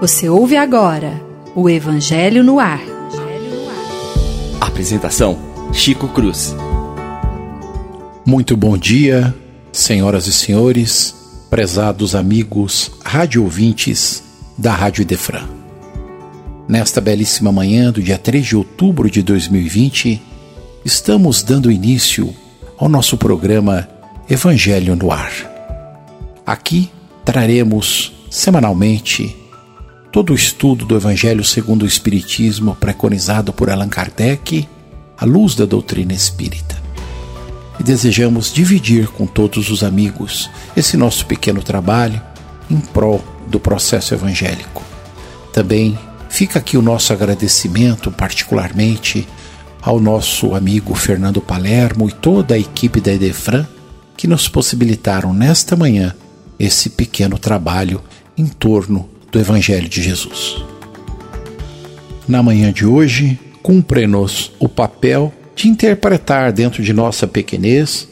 Você ouve agora o Evangelho no Ar. Apresentação: Chico Cruz. Muito bom dia, senhoras e senhores, prezados amigos rádio ouvintes da Rádio Idefran. Nesta belíssima manhã do dia 3 de outubro de 2020, estamos dando início ao nosso programa Evangelho no Ar. Aqui traremos semanalmente todo o estudo do Evangelho segundo o Espiritismo preconizado por Allan Kardec à luz da doutrina espírita. E desejamos dividir com todos os amigos esse nosso pequeno trabalho em prol do processo evangélico. Também fica aqui o nosso agradecimento, particularmente ao nosso amigo Fernando Palermo e toda a equipe da Edefran que nos possibilitaram nesta manhã esse pequeno trabalho em torno do Evangelho de Jesus. Na manhã de hoje, cumpre-nos o papel de interpretar dentro de nossa pequenez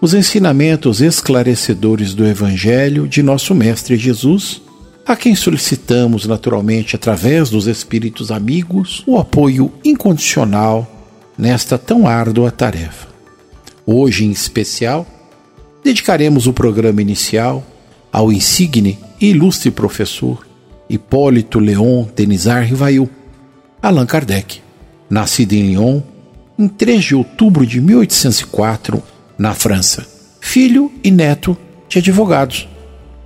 os ensinamentos esclarecedores do Evangelho de nosso Mestre Jesus, a quem solicitamos naturalmente, através dos Espíritos amigos, o apoio incondicional nesta tão árdua tarefa. Hoje, em especial, dedicaremos o programa inicial ao insigne e ilustre professor Hipólito Leon Denizar Rivail, Allan Kardec, nascido em Lyon em 3 de outubro de 1804, na França, filho e neto de advogados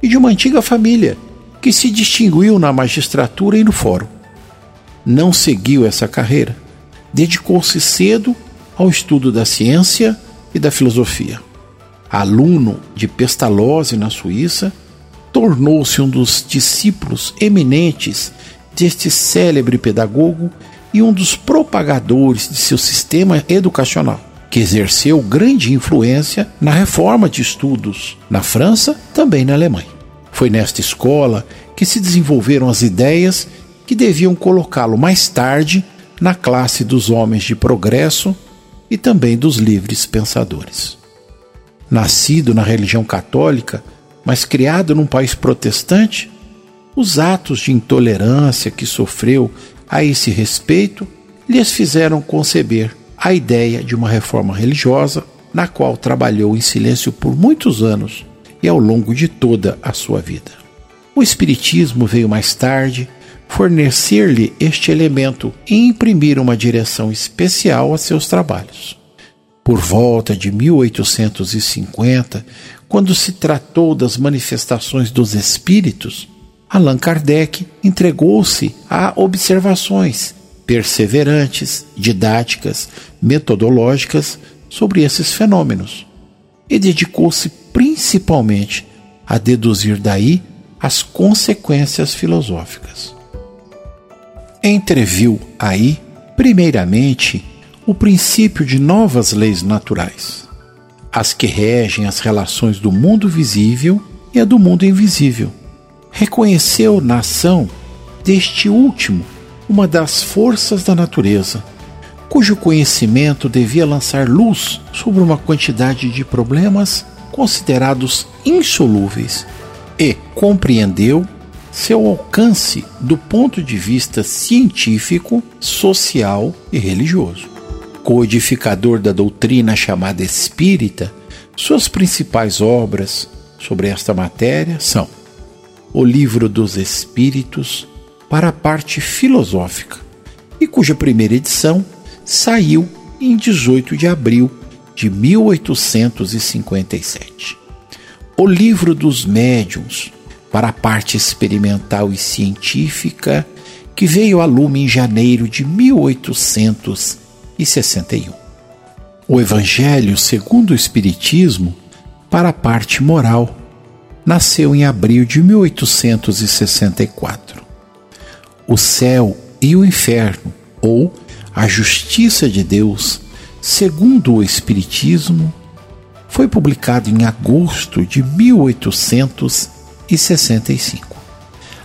e de uma antiga família que se distinguiu na magistratura e no fórum. Não seguiu essa carreira, dedicou-se cedo ao estudo da ciência e da filosofia. Aluno de Pestalozzi na Suíça, tornou-se um dos discípulos eminentes deste célebre pedagogo e um dos propagadores de seu sistema educacional, que exerceu grande influência na reforma de estudos na França, também na Alemanha. Foi nesta escola que se desenvolveram as ideias que deviam colocá-lo mais tarde na classe dos homens de progresso e também dos livres pensadores. Nascido na religião católica, mas criado num país protestante, os atos de intolerância que sofreu a esse respeito lhes fizeram conceber a ideia de uma reforma religiosa, na qual trabalhou em silêncio por muitos anos e ao longo de toda a sua vida. O Espiritismo veio mais tarde fornecer-lhe este elemento e imprimir uma direção especial a seus trabalhos. Por volta de 1850, quando se tratou das manifestações dos espíritos, Allan Kardec entregou-se a observações perseverantes, didáticas, metodológicas sobre esses fenômenos e dedicou-se principalmente a deduzir daí as consequências filosóficas. Entreviu aí, primeiramente, o princípio de novas leis naturais, as que regem as relações do mundo visível e a do mundo invisível. Reconheceu na ação deste último uma das forças da natureza, cujo conhecimento devia lançar luz sobre uma quantidade de problemas considerados insolúveis, e compreendeu seu alcance do ponto de vista científico, social e religioso. Codificador da doutrina chamada espírita, suas principais obras sobre esta matéria são O Livro dos Espíritos, para a parte filosófica, e cuja primeira edição saiu em 18 de abril de 1857. O Livro dos Médiuns, para a parte experimental e científica que veio a lume em janeiro de 1861. O Evangelho segundo o Espiritismo, para a parte moral, nasceu em abril de 1864. O céu e o inferno, ou a justiça de Deus, segundo o Espiritismo, foi publicado em agosto de 1864 e 65.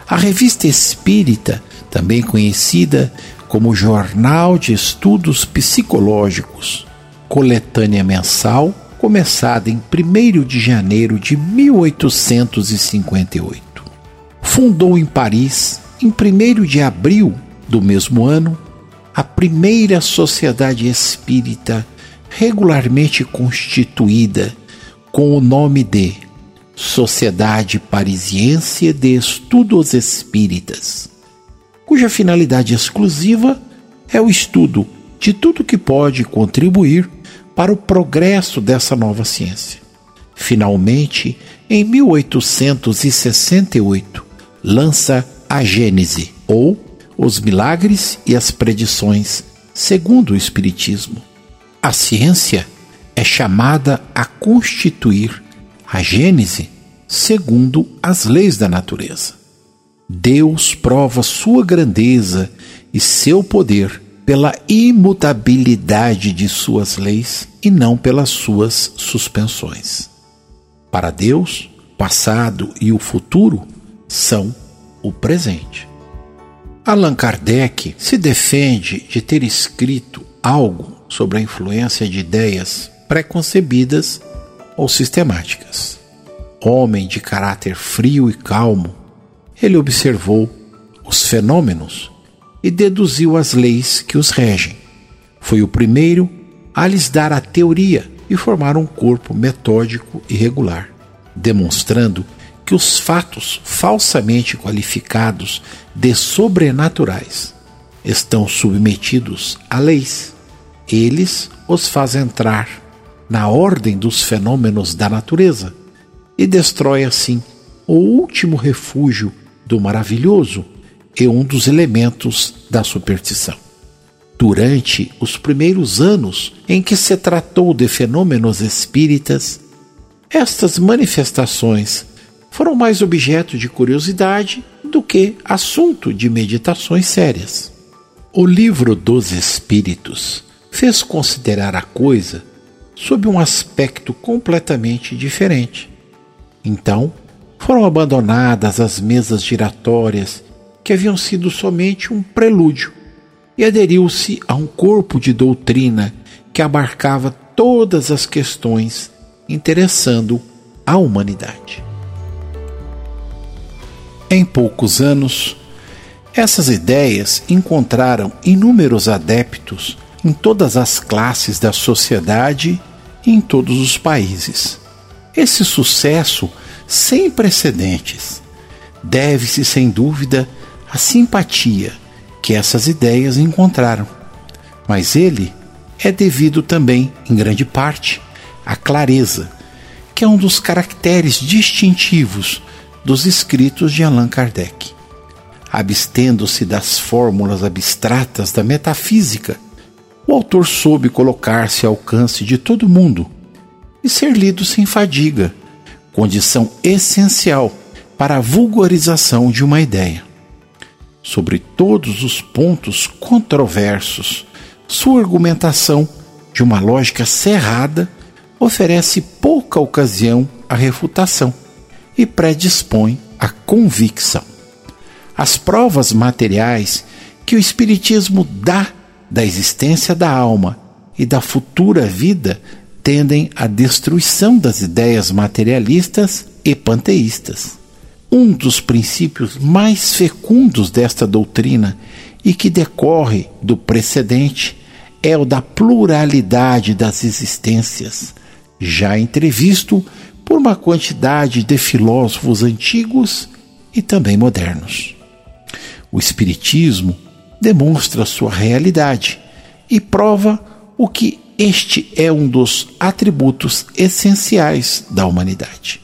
A Revista Espírita, também conhecida como Jornal de Estudos Psicológicos, coletânea mensal, começada em 1 de janeiro de 1858. Fundou em Paris, em 1 de abril do mesmo ano, a primeira sociedade espírita regularmente constituída com o nome de Sociedade Parisiense de Estudos Espíritas, cuja finalidade exclusiva é o estudo de tudo que pode contribuir para o progresso dessa nova ciência. Finalmente, em 1868, lança a Gênese, ou Os Milagres e as Predições, segundo o Espiritismo. A ciência é chamada a constituir a Gênese segundo as leis da natureza. Deus prova sua grandeza e seu poder pela imutabilidade de suas leis e não pelas suas suspensões. Para Deus, o passado e o futuro são o presente. Allan Kardec se defende de ter escrito algo sobre a influência de ideias preconcebidas ou sistemáticas. Homem de caráter frio e calmo, ele observou os fenômenos e deduziu as leis que os regem. Foi o primeiro a lhes dar a teoria e formar um corpo metódico e regular, demonstrando que os fatos falsamente qualificados de sobrenaturais estão submetidos a leis. Eles os faz entrar na ordem dos fenômenos da natureza e destrói assim o último refúgio do maravilhoso e um dos elementos da superstição. Durante os primeiros anos em que se tratou de fenômenos espíritas, estas manifestações foram mais objeto de curiosidade do que assunto de meditações sérias. O livro dos Espíritos fez considerar a coisa sob um aspecto completamente diferente. Então, foram abandonadas as mesas giratórias que haviam sido somente um prelúdio, e aderiu-se a um corpo de doutrina que abarcava todas as questões interessando a humanidade. Em poucos anos, essas ideias encontraram inúmeros adeptos em todas as classes da sociedade e em todos os países. Esse sucesso sem precedentes deve-se, sem dúvida, a simpatia que essas ideias encontraram, mas ele é devido também, em grande parte, à clareza, que é um dos caracteres distintivos dos escritos de Allan Kardec. Abstendo-se das fórmulas abstratas da metafísica, o autor soube colocar-se ao alcance de todo mundo e ser lido sem fadiga, condição essencial para a vulgarização de uma ideia sobre todos os pontos controversos. Sua argumentação, de uma lógica cerrada, oferece pouca ocasião à refutação e predispõe à convicção. As provas materiais que o Espiritismo dá da existência da alma e da futura vida tendem à destruição das ideias materialistas e panteístas. Um dos princípios mais fecundos desta doutrina e que decorre do precedente é o da pluralidade das existências, já entrevisto por uma quantidade de filósofos antigos e também modernos. O Espiritismo demonstra sua realidade e prova o que este é um dos atributos essenciais da humanidade.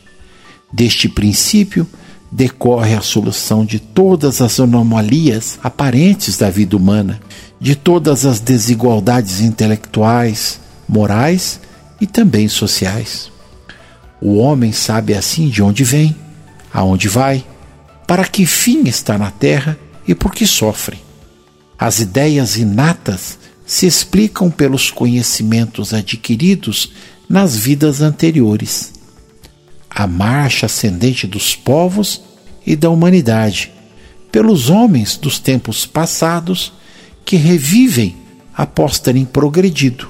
Deste princípio, decorre a solução de todas as anomalias aparentes da vida humana, de todas as desigualdades intelectuais, morais e também sociais. O homem sabe assim de onde vem, aonde vai, para que fim está na terra e por que sofre. As ideias inatas se explicam pelos conhecimentos adquiridos nas vidas anteriores a marcha ascendente dos povos e da humanidade, pelos homens dos tempos passados que revivem após terem progredido,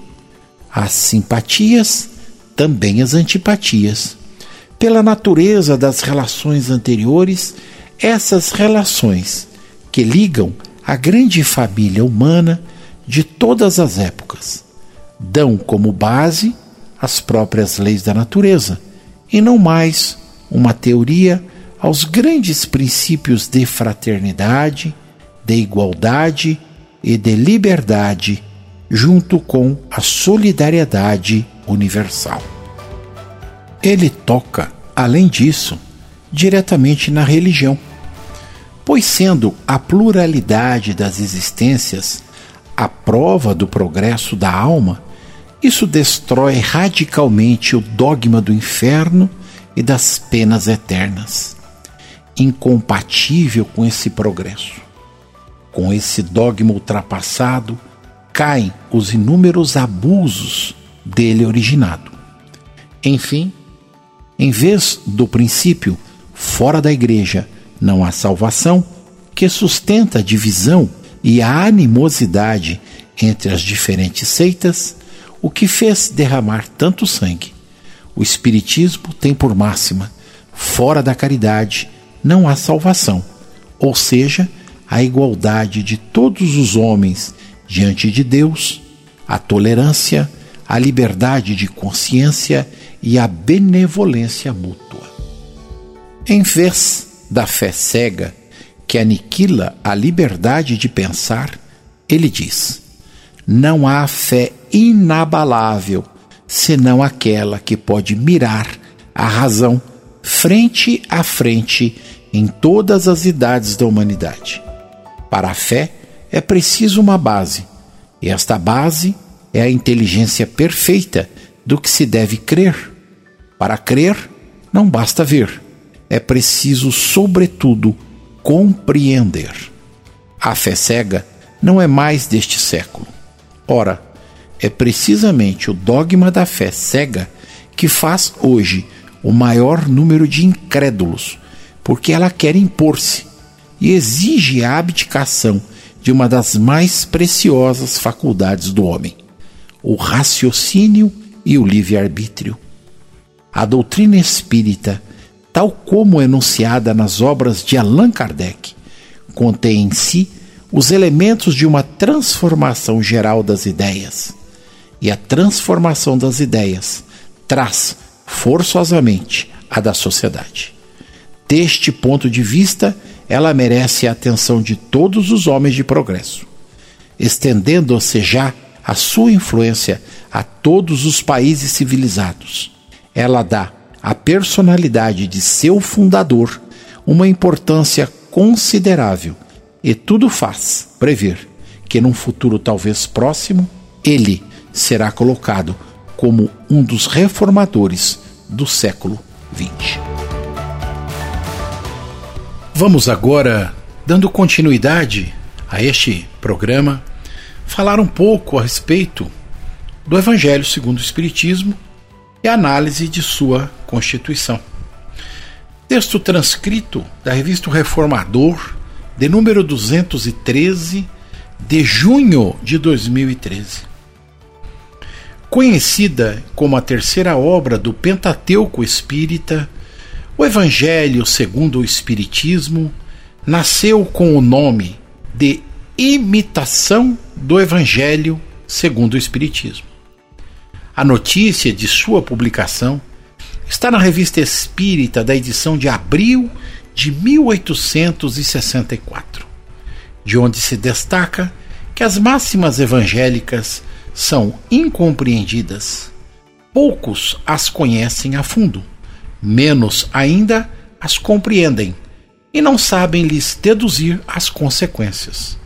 as simpatias também as antipatias. Pela natureza das relações anteriores, essas relações que ligam a grande família humana de todas as épocas dão como base as próprias leis da natureza e não mais uma teoria aos grandes princípios de fraternidade, de igualdade e de liberdade, junto com a solidariedade universal. Ele toca, além disso, diretamente na religião, pois, sendo a pluralidade das existências a prova do progresso da alma, isso destrói radicalmente o dogma do inferno e das penas eternas. Incompatível com esse progresso. Com esse dogma ultrapassado, caem os inúmeros abusos dele originado. Enfim, em vez do princípio fora da igreja não há salvação, que sustenta a divisão e a animosidade entre as diferentes seitas, o que fez derramar tanto sangue. O Espiritismo tem por máxima: fora da caridade não há salvação, ou seja, a igualdade de todos os homens diante de Deus, a tolerância, a liberdade de consciência e a benevolência mútua. Em vez da fé cega que aniquila a liberdade de pensar, ele diz: não há fé inabalável senão aquela que pode mirar a razão frente a frente em todas as idades da humanidade. Para a fé é preciso uma base, e esta base é a inteligência perfeita do que se deve crer. Para crer, não basta ver, é preciso, sobretudo, compreender. A fé cega não é mais deste século. Ora, é precisamente o dogma da fé cega que faz hoje o maior número de incrédulos, porque ela quer impor-se e exige a abdicação de uma das mais preciosas faculdades do homem, o raciocínio e o livre-arbítrio. A doutrina espírita, tal como enunciada nas obras de Allan Kardec, contém em si os elementos de uma transformação geral das ideias. E a transformação das ideias traz forçosamente a da sociedade. Deste ponto de vista, ela merece a atenção de todos os homens de progresso, estendendo-se já a sua influência a todos os países civilizados. Ela dá à personalidade de seu fundador uma importância considerável e tudo faz prever que num futuro talvez próximo ele será colocado como um dos reformadores do século XX. Vamos agora, dando continuidade a este programa, falar um pouco a respeito do Evangelho segundo o Espiritismo e análise de sua constituição. Texto transcrito da revista Reformador de número 213 de junho de 2013. Conhecida como a terceira obra do Pentateuco Espírita, o Evangelho segundo o Espiritismo nasceu com o nome de Imitação do Evangelho segundo o Espiritismo. A notícia de sua publicação está na Revista Espírita da edição de abril de 1864, de onde se destaca que as máximas evangélicas são incompreendidas. Poucos as conhecem a fundo, menos ainda as compreendem e não sabem lhes deduzir as consequências.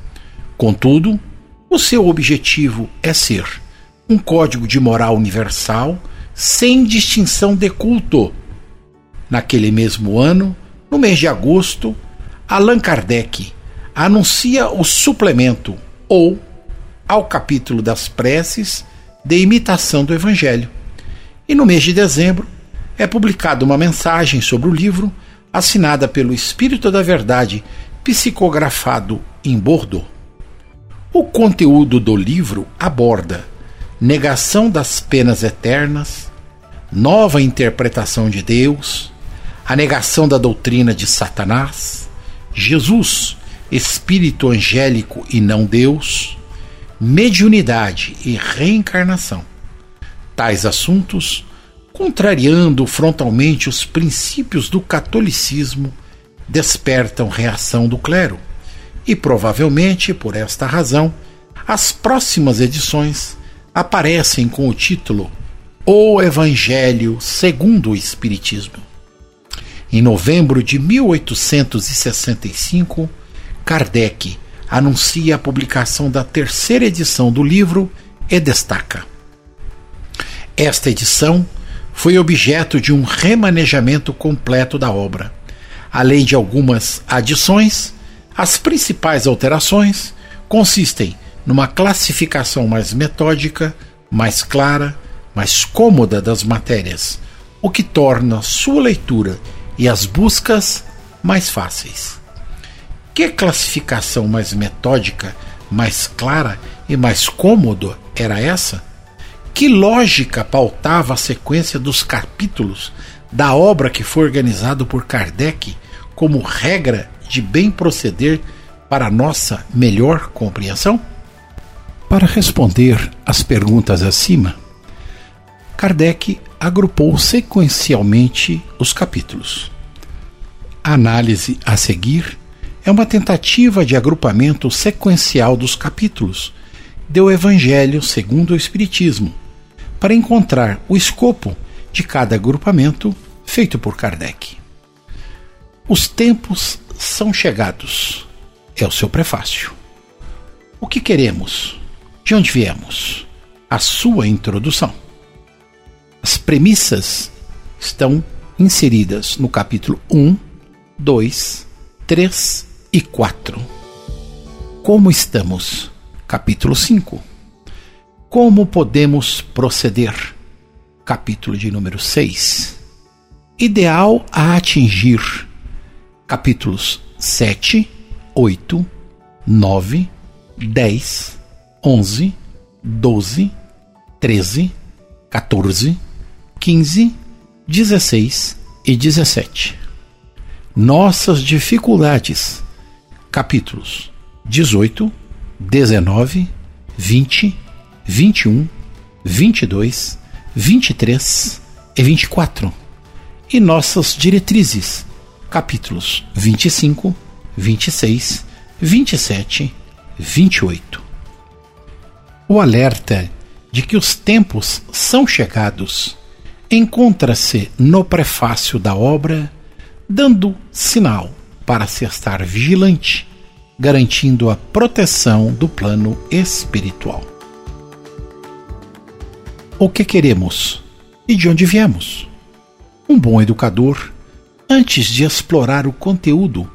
Contudo, o seu objetivo é ser um código de moral universal sem distinção de culto. Naquele mesmo ano, no mês de agosto, Allan Kardec anuncia o suplemento ou ao capítulo das preces de imitação do Evangelho. E no mês de dezembro é publicada uma mensagem sobre o livro assinada pelo Espírito da Verdade, psicografado em Bordeaux. O conteúdo do livro aborda negação das penas eternas, nova interpretação de Deus, a negação da doutrina de Satanás, Jesus, espírito angélico e não Deus, mediunidade e reencarnação. Tais assuntos, contrariando frontalmente os princípios do catolicismo, despertam reação do clero. E provavelmente, por esta razão, as próximas edições aparecem com o título O Evangelho segundo o Espiritismo. Em novembro de 1865, Kardec anuncia a publicação da terceira edição do livro e destaca: Esta edição foi objeto de um remanejamento completo da obra. Além de algumas adições, as principais alterações consistem numa classificação mais metódica, mais clara, mais cômoda das matérias, o que torna sua leitura e as buscas mais fáceis. Que classificação mais metódica, mais clara e mais cômoda era essa? Que lógica pautava a sequência dos capítulos da obra que foi organizado por Kardec como regra de bem proceder para nossa melhor compreensão? Para responder às perguntas acima, Kardec agrupou sequencialmente os capítulos. A análise a seguir é uma tentativa de agrupamento sequencial dos capítulos do Evangelho segundo o Espiritismo, para encontrar o escopo de cada agrupamento feito por Kardec. Os tempos são chegados, é o seu prefácio. O que queremos? De onde viemos? A sua introdução. As premissas estão inseridas no capítulo 1, 2, 3 e 4. Como estamos? Capítulo 5. Como podemos proceder? Capítulo de número 6. Ideal a atingir. Capítulos 7, 8, 9, 10, 11, 12, 13, 14, 15, 16 e 17. Nossas dificuldades. Capítulos 18, 19, 20, 21, 22, 23 e 24. E nossas diretrizes. Capítulos 25, 26, 27, 28. O alerta de que os tempos são chegados encontra-se no prefácio da obra, dando sinal para se estar vigilante, garantindo a proteção do plano espiritual. O que queremos e de onde viemos? Um bom educador, antes de explorar o conteúdo,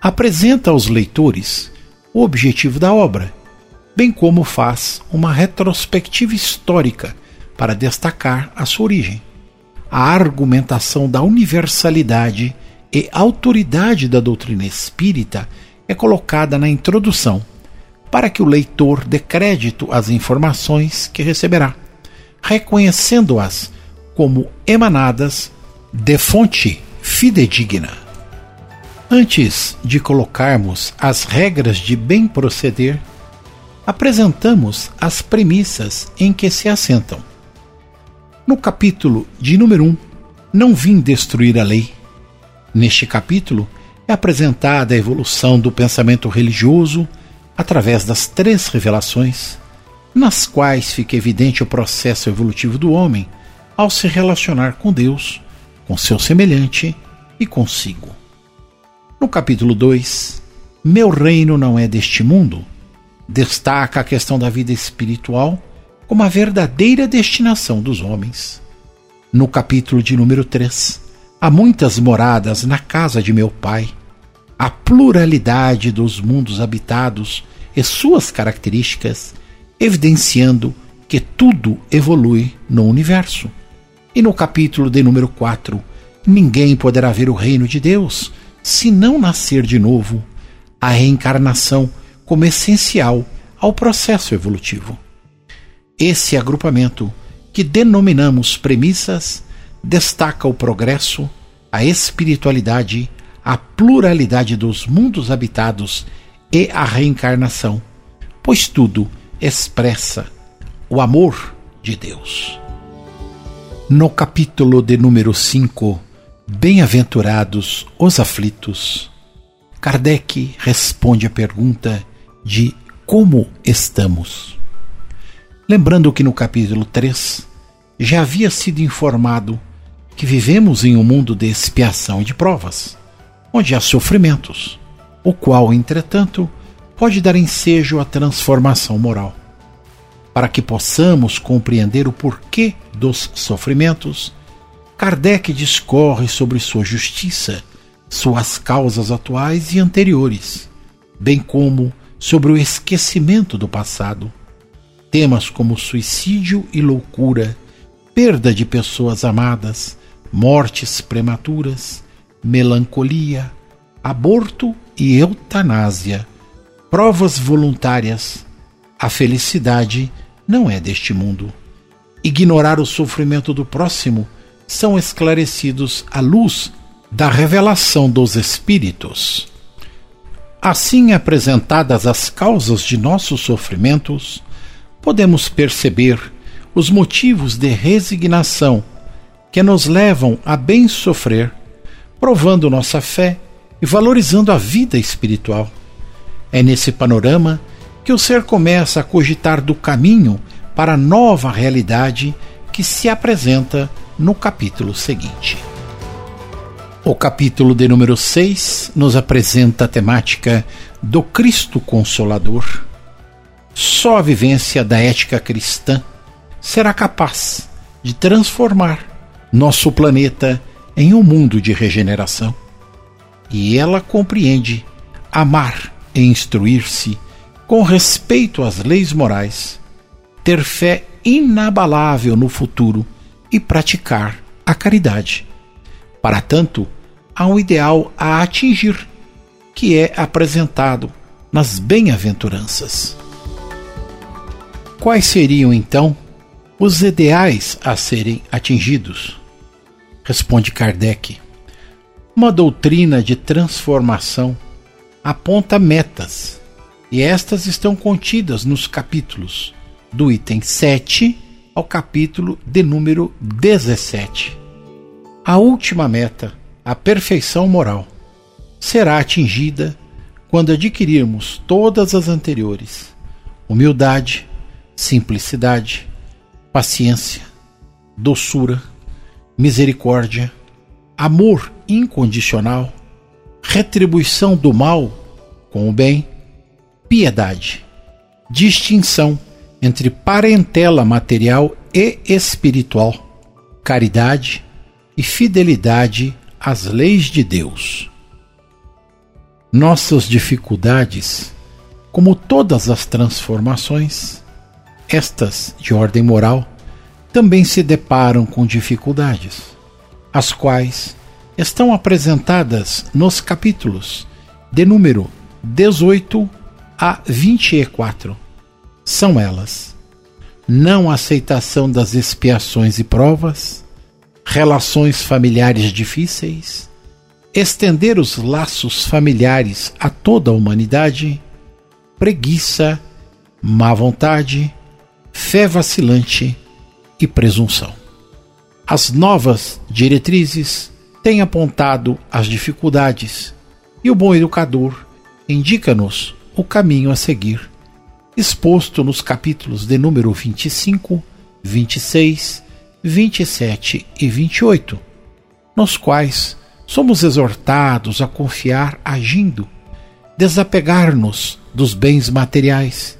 apresenta aos leitores o objetivo da obra, bem como faz uma retrospectiva histórica para destacar a sua origem a argumentação da universalidade e autoridade da doutrina espírita é colocada na introdução, para que o leitor dê crédito às informações que receberá, reconhecendo-as como emanadas de fonte fidedigna. Antes de colocarmos as regras de bem proceder, apresentamos as premissas em que se assentam no capítulo de número 1, Não vim destruir a lei. Neste capítulo é apresentada a evolução do pensamento religioso através das três revelações, nas quais fica evidente o processo evolutivo do homem ao se relacionar com Deus, com seu semelhante e consigo. No capítulo 2, Meu reino não é deste mundo, destaca a questão da vida espiritual como a verdadeira destinação dos homens. No capítulo de número 3, há muitas moradas na casa de meu pai. A pluralidade dos mundos habitados e suas características, evidenciando que tudo evolui no universo. E no capítulo de número 4, ninguém poderá ver o reino de Deus se não nascer de novo. A reencarnação como essencial ao processo evolutivo. Esse agrupamento, que denominamos premissas, destaca o progresso, a espiritualidade, a pluralidade dos mundos habitados e a reencarnação, pois tudo expressa o amor de Deus. No capítulo de número 5, Bem-aventurados os aflitos, Kardec responde a pergunta de como estamos. Lembrando que no capítulo 3 já havia sido informado que vivemos em um mundo de expiação e de provas, onde há sofrimentos, o qual, entretanto, pode dar ensejo à transformação moral. Para que possamos compreender o porquê dos sofrimentos, Kardec discorre sobre sua justiça, suas causas atuais e anteriores, bem como sobre o esquecimento do passado. Temas como suicídio e loucura, perda de pessoas amadas, mortes prematuras, melancolia, aborto e eutanásia, provas voluntárias. A felicidade não é deste mundo. Ignorar o sofrimento do próximo são esclarecidos à luz da revelação dos Espíritos. Assim apresentadas as causas de nossos sofrimentos, podemos perceber os motivos de resignação que nos levam a bem sofrer, provando nossa fé e valorizando a vida espiritual. É nesse panorama que o ser começa a cogitar do caminho para a nova realidade que se apresenta no capítulo seguinte. O capítulo de número 6 nos apresenta a temática do Cristo Consolador. Só a vivência da ética cristã será capaz de transformar nosso planeta em um mundo de regeneração. E ela compreende amar e instruir-se com respeito às leis morais, ter fé inabalável no futuro e praticar a caridade. Para tanto, há um ideal a atingir, que é apresentado nas bem-aventuranças. Quais seriam então os ideais a serem atingidos? Responde Kardec. Uma doutrina de transformação aponta metas, e estas estão contidas nos capítulos do item 7 ao capítulo de número 17. A última meta, a perfeição moral, será atingida quando adquirirmos todas as anteriores: humildade, simplicidade, paciência, doçura, misericórdia, amor incondicional, retribuição do mal com o bem, piedade, distinção entre parentela material e espiritual, caridade e fidelidade às leis de Deus. Nossas dificuldades, como todas as transformações, estas de ordem moral, também se deparam com dificuldades, as quais estão apresentadas nos capítulos de número 18 a 24 são elas: não aceitação das expiações e provas, relações familiares difíceis, estender os laços familiares a toda a humanidade, preguiça, má vontade, fé vacilante e presunção. As novas diretrizes têm apontado as dificuldades e o bom educador indica-nos o caminho a seguir exposto nos capítulos de número 25, 26, 27 e 28, nos quais somos exortados a confiar agindo, desapegar-nos dos bens materiais,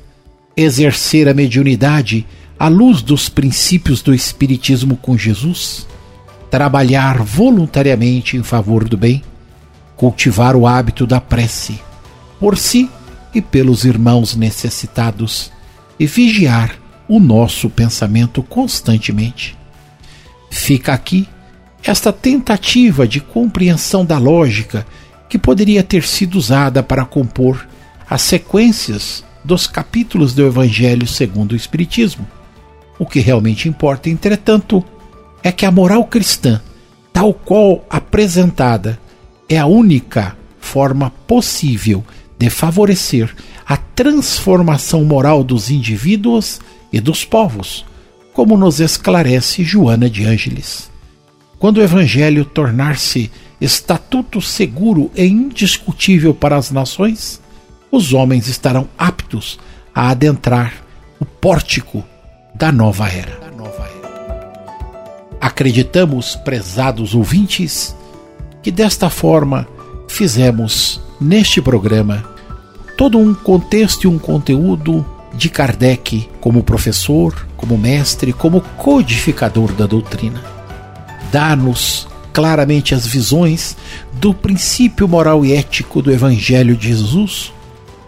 exercer a mediunidade à luz dos princípios do Espiritismo com Jesus, trabalhar voluntariamente em favor do bem, cultivar o hábito da prece, por si e pelos irmãos necessitados e vigiar o nosso pensamento constantemente. Fica aqui esta tentativa de compreensão da lógica que poderia ter sido usada para compor as sequências dos capítulos do Evangelho segundo o Espiritismo. O que realmente importa, entretanto, é que a moral cristã, tal qual apresentada, é a única forma possível de favorecer a transformação moral dos indivíduos e dos povos, como nos esclarece Joana de Ângeles. Quando o Evangelho tornar-se estatuto seguro e indiscutível para as nações, os homens estarão aptos a adentrar o pórtico da nova era. Acreditamos, prezados ouvintes, que desta forma fizemos neste programa todo um contexto e um conteúdo de Kardec como professor, como mestre, como codificador da doutrina. Dá-nos claramente as visões do princípio moral e ético do Evangelho de Jesus,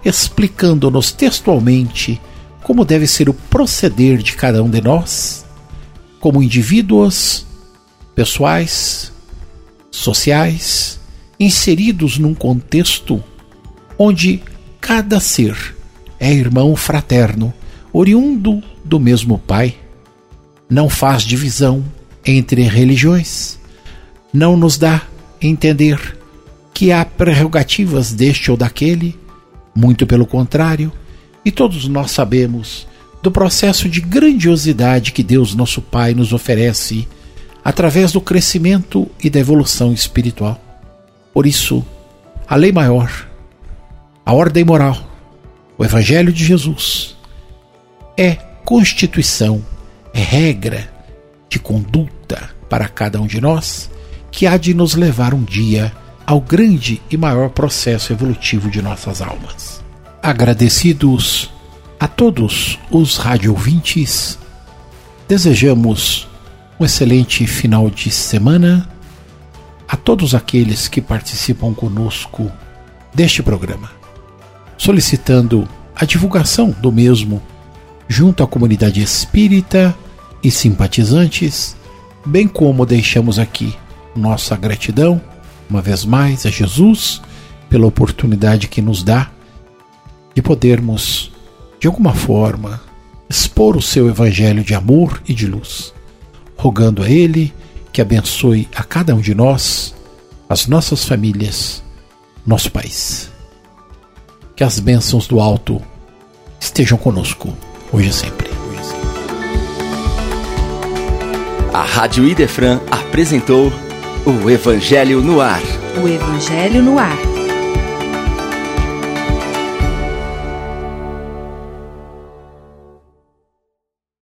explicando-nos textualmente como deve ser o proceder de cada um de nós, como indivíduos, pessoais, sociais, inseridos num contexto onde cada ser é irmão fraterno, oriundo do mesmo Pai, não faz divisão entre religiões, não nos dá entender que há prerrogativas deste ou daquele, muito pelo contrário, e todos nós sabemos do processo de grandiosidade que Deus, nosso Pai, nos oferece através do crescimento e da evolução espiritual. Por isso, a lei maior, a ordem moral, o Evangelho de Jesus é constituição, é regra de conduta para cada um de nós que há de nos levar um dia ao grande e maior processo evolutivo de nossas almas. Agradecidos a todos os radiovintes, desejamos um excelente final de semana a todos aqueles que participam conosco deste programa, solicitando a divulgação do mesmo junto à comunidade espírita e simpatizantes, bem como deixamos aqui nossa gratidão, uma vez mais, a Jesus pela oportunidade que nos dá de podermos, de alguma forma, expor o seu evangelho de amor e de luz, rogando a Ele que abençoe a cada um de nós, as nossas famílias, nosso país. Que as bênçãos do alto estejam conosco, hoje e sempre. A Rádio Idefran apresentou o Evangelho no Ar. O Evangelho no Ar.